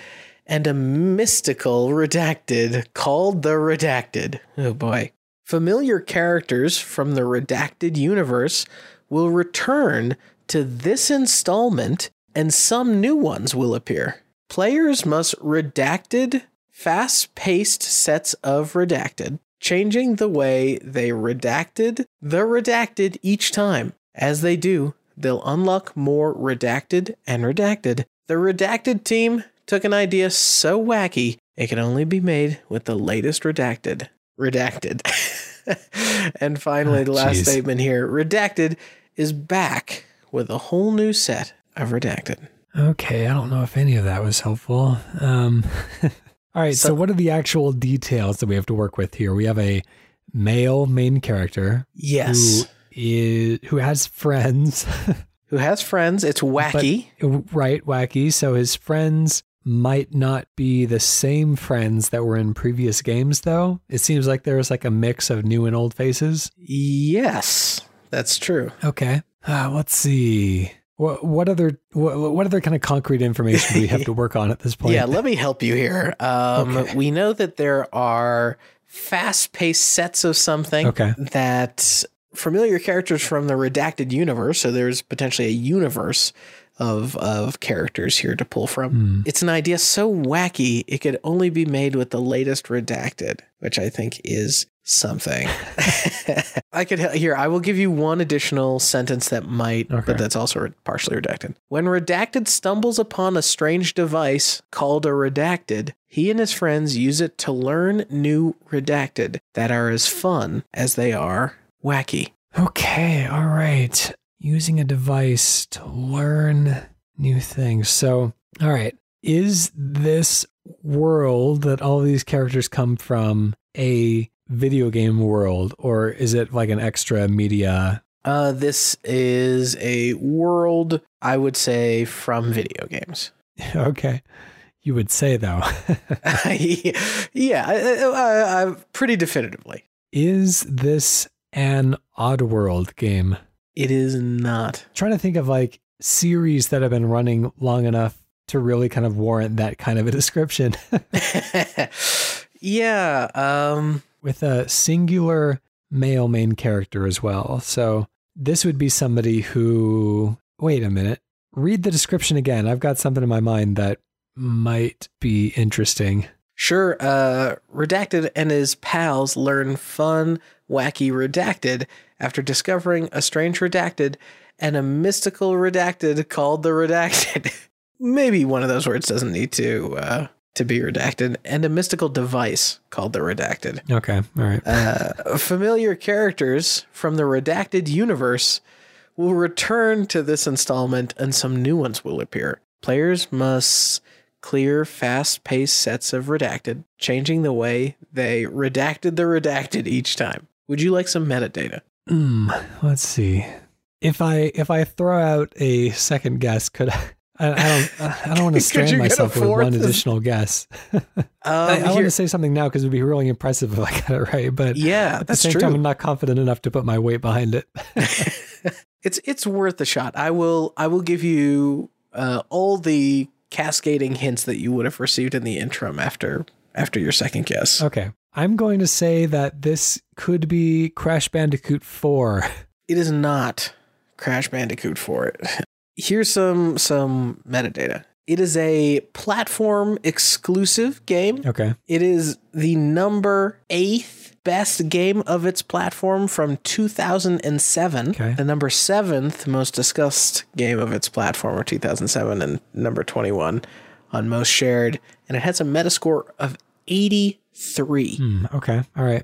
and a mystical redacted called the Redacted. Oh boy. Familiar characters from the Redacted universe will return to this installment and some new ones will appear. Players must redacted fast paced sets of redacted, changing the way they redacted the redacted each time. As they do, they'll unlock more redacted and redacted. The redacted team took an idea so wacky it can only be made with the latest redacted. Redacted. and finally, Ah, the last jeez. statement here redacted is back with a whole new set of redacted. Okay, I don't know if any of that was helpful. Um, All right. So, So- what are the actual details that we have to work with here? We have a male main character Yes. who is who has friends, Who has friends? It's wacky. right? Wacky. So his friends might not be the same friends that were in previous games, though. It seems like there's like a mix of new and old faces. yes, that's true. Okay. Uh, let's see. What, what other what, what other kind of concrete information do we have to work on at this point? Yeah, let me help you here. Um, Okay. We know that there are fast paced sets of something Okay. that familiar characters from the redacted universe. So there's potentially a universe of of characters here to pull from. Hmm. It's an idea so wacky it could only be made with the latest redacted, which I think is something. I could here. I will give you one additional sentence that might, Okay. but that's also partially redacted. When redacted stumbles upon a strange device called a redacted, he and his friends use it to learn new redacted that are as fun as they are wacky. Okay, all right. Using a device to learn new things. So, all right. Is this world that all these characters come from a video game world, or is it like an extra media? Uh, this is a world, I would say, from video games. Okay. You would say, though. yeah, I, I, I, pretty definitively. is this an Oddworld game? It is not. trying to think of like series that have been running long enough to really kind of warrant that kind of a description. yeah. Um. With a singular male main character as well. So this would be somebody who, wait a minute, read the description again. I've got something in my mind that might be interesting. Sure. Uh, Redacted and his pals learn fun, wacky Redacted after discovering a strange Redacted and a mystical Redacted called the Redacted. Maybe one of those words doesn't need to uh, to be redacted, and a mystical device called the Redacted. Okay, all right. Uh, familiar characters from the Redacted universe will return to this installment, and some new ones will appear. Players must clear fast paced sets of redacted, changing the way they redacted the redacted each time. Would you like some metadata? Hmm, let's see. If I if I throw out a second guess, could I? I, I don't. I don't want to Could strand you get a myself with one additional guess. Um, I, I want to say something now because it would be really impressive if I got it right. But yeah, at the same true. time, I'm not confident enough to put my weight behind it. it's it's worth a shot. I will I will give you uh, all the cascading hints that you would have received in the interim after after your second guess. okay, I'm going to say that this could be Crash Bandicoot 4. It is not Crash Bandicoot for it. Here's some some metadata. It is a platform exclusive game. Okay. It is the number eighth best game of its platform from 2007. Okay. The number seventh most discussed game of its platform of 2007, and number 21 on most shared. And it has a Metascore of 83. Hmm, okay. All right.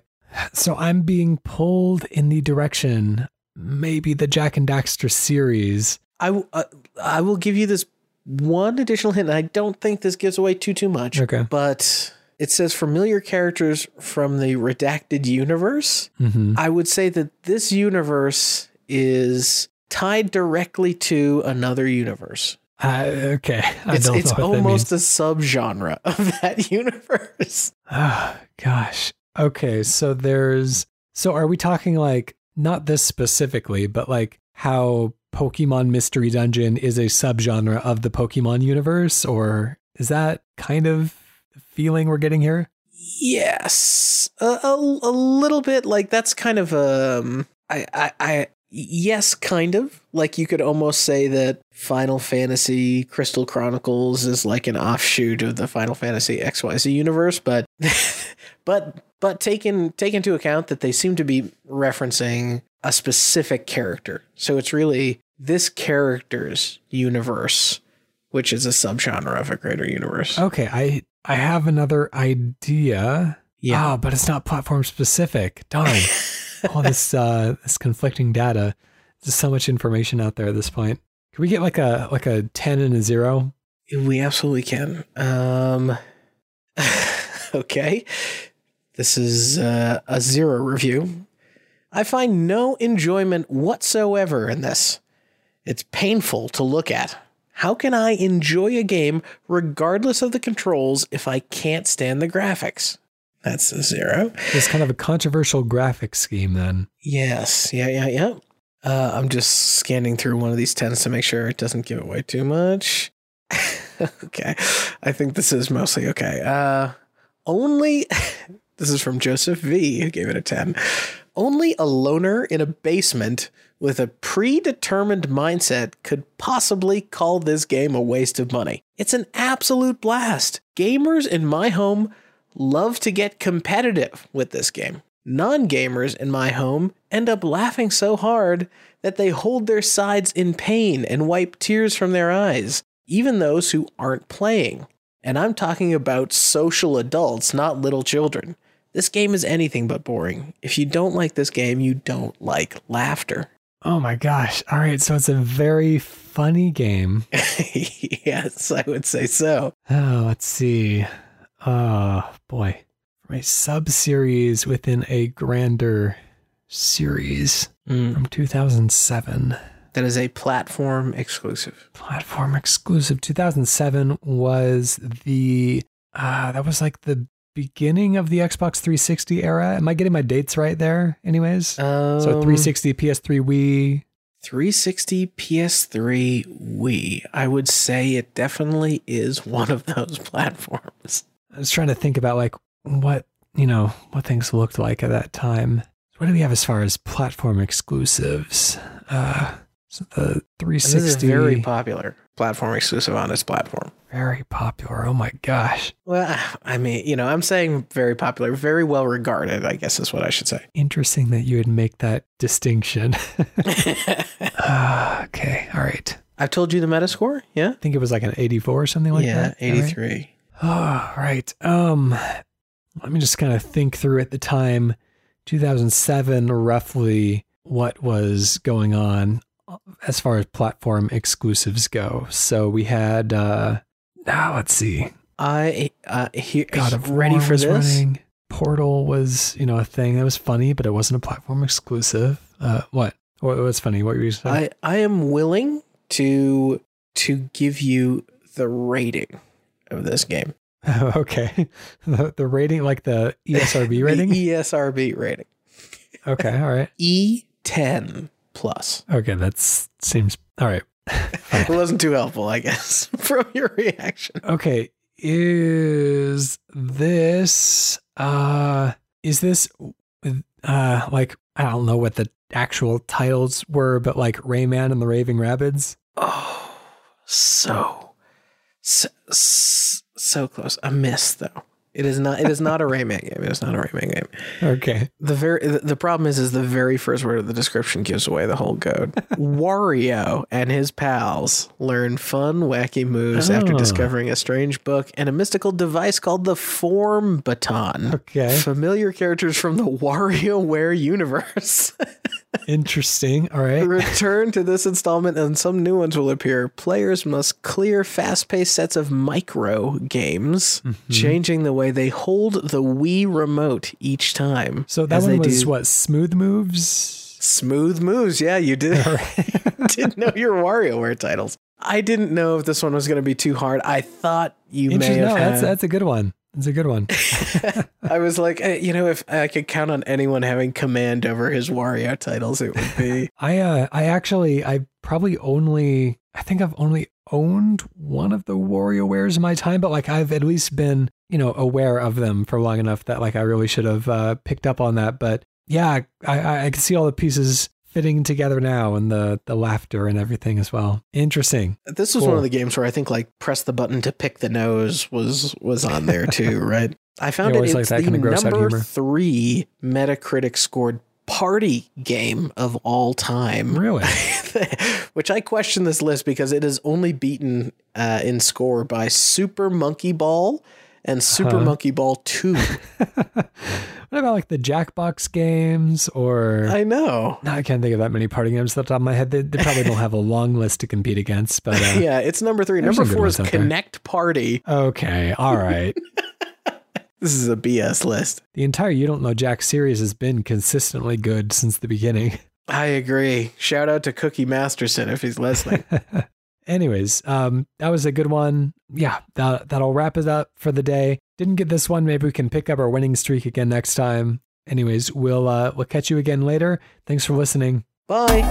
So I'm being pulled in the direction, maybe the Jak and Daxter series. I, uh, I will give you this one additional hint. and I don't think this gives away too too much. Okay. But it says familiar characters from the redacted universe. hmm I would say that this universe is tied directly to another universe. Uh, okay. I It's don't it's know what that almost a subgenre of that universe. Oh, gosh. Okay. So there's. So are we talking like not this specifically, but like how Pokemon Mystery Dungeon is a subgenre of the Pokemon universe, or is that kind of feeling we're getting here? Yes, a, a, a little bit. Like that's kind of um, I, I, I, yes, kind of. Like you could almost say that Final Fantasy Crystal Chronicles is like an offshoot of the Final Fantasy XYZ universe, but, but, but taken take into account that they seem to be referencing a specific character. So it's really this character's universe, which is a subgenre of a greater universe. Okay. I I have another idea. Yeah. Ah, but it's not platform specific. Darn. All this uh this conflicting data. There's so much information out there at this point. Can we get like a like a ten and a zero? We absolutely can. Um, okay. This is uh, a zero review. I find no enjoyment whatsoever in this. It's painful to look at. How can I enjoy a game regardless of the controls if I can't stand the graphics? That's a zero. It's kind of a controversial graphic scheme then. Yes. Yeah, yeah, yeah. Uh, I'm just scanning through one of these tens to make sure it doesn't give away too much. okay. I think this is mostly okay. Uh, only, this is from Joseph V, who gave it a 10. Only a loner in a basement with a predetermined mindset could possibly call this game a waste of money. It's an absolute blast. Gamers in my home love to get competitive with this game. Non gamers in my home end up laughing so hard that they hold their sides in pain and wipe tears from their eyes, even those who aren't playing. And I'm talking about social adults, not little children. This game is anything but boring. If you don't like this game, you don't like laughter. Oh my gosh. All right. So it's a very funny game. yes, I would say so. Oh, let's see. Oh, boy. From a sub series within a grander series Mm. from 2007. That is a platform exclusive. Platform exclusive. 2007 was the, uh, that was like the beginning of the Xbox 360 era. Am I getting my dates right there, anyways? Um, so 360, PS3, Wii. 360 PS3 Wii. I would say it definitely is one of those platforms. I was trying to think about like what, you know, what things looked like at that time. What do we have as far as platform exclusives? Uh, so the 360 This is very popular platform exclusive on its platform. very popular. Oh my gosh. Well, I mean, you know, I'm saying very popular, very well regarded, I guess is what I should say. Interesting that you would make that distinction. Ah, okay. All right. I've told you the Metascore, yeah? I think it was like an 84 or something like yeah, that. Yeah, 83. Oh, right. Um, let me just kind of think through at the time, 2007, roughly what was going on as far as platform exclusives go. So we had, uh, now let's see, I uh here God of ready War for was this. running. Portal was, you know, a thing that was funny, but it wasn't a platform exclusive. Uh, what? What was funny? What were you saying? I I am willing to to give you the rating of this game. okay. The, the rating, like the ESRB rating? The ESRB rating. okay. All right. E10 plus. Okay. That seems all right. It wasn't too helpful, I guess, from your reaction. Okay. Is this, uh, is this, uh, like, I don't know what the actual titles were, but like Rayman and the Raving Rabbids? Oh, so, so, so close. A miss, though. It is not. It is not a Rayman game. It is not a Rayman game. Okay. The very the- problem is is the very first word of the description gives away the whole code. Wario and his pals learn fun, wacky moves after Oh. discovering a strange book and a mystical device called the Form Baton. Okay. Familiar characters from the WarioWare universe Interesting. All right. return to this installment, and some new ones will appear. Players must clear fast-paced sets of micro games, Mm-hmm. changing the way they hold the Wii remote each time. So that one was do what? Smooth moves? Smooth moves. Yeah, you did. didn't know your WarioWare titles. I didn't know if this one was going to be too hard. I thought you may have No, had. that's, that's a good one. That's a good one. I was like, eh, you know, if I could count on anyone having command over his Wario titles, it would be. I uh I actually I probably only I think I've only owned one of the WarioWares in my time, but like I've at least been, you know, aware of them for long enough that like I really should have uh, picked up on that. But yeah, I, I I can see all the pieces fitting together now and the the laughter and everything as well. Interesting. This was Cool. one of the games where I think like press the button to pick the nose was was on there too, right? I found it like it's that the kinda gross number humor. three Metacritic scored party game of all time. Really? Which I question this list because it is only beaten uh, in score by Super Monkey Ball and Super Huh. Monkey Ball 2. what about like the Jackbox games or I know. no, I can't think of that many party games off the top of my head. They, they probably don't have a long list to compete against, but uh, Yeah, it's number three. Number four is out there. Connect Party. okay, all right. This is a BS list. The entire You Don't Know Jack series has been consistently good since the beginning. I agree. Shout out to Cookie Masterson if he's listening anyways, um, that was a good one. Yeah, that that'll wrap it up for the day. Didn't get this one. Maybe we can pick up our winning streak again next time. Anyways, we'll uh, we'll catch you again later. Thanks for listening. Bye.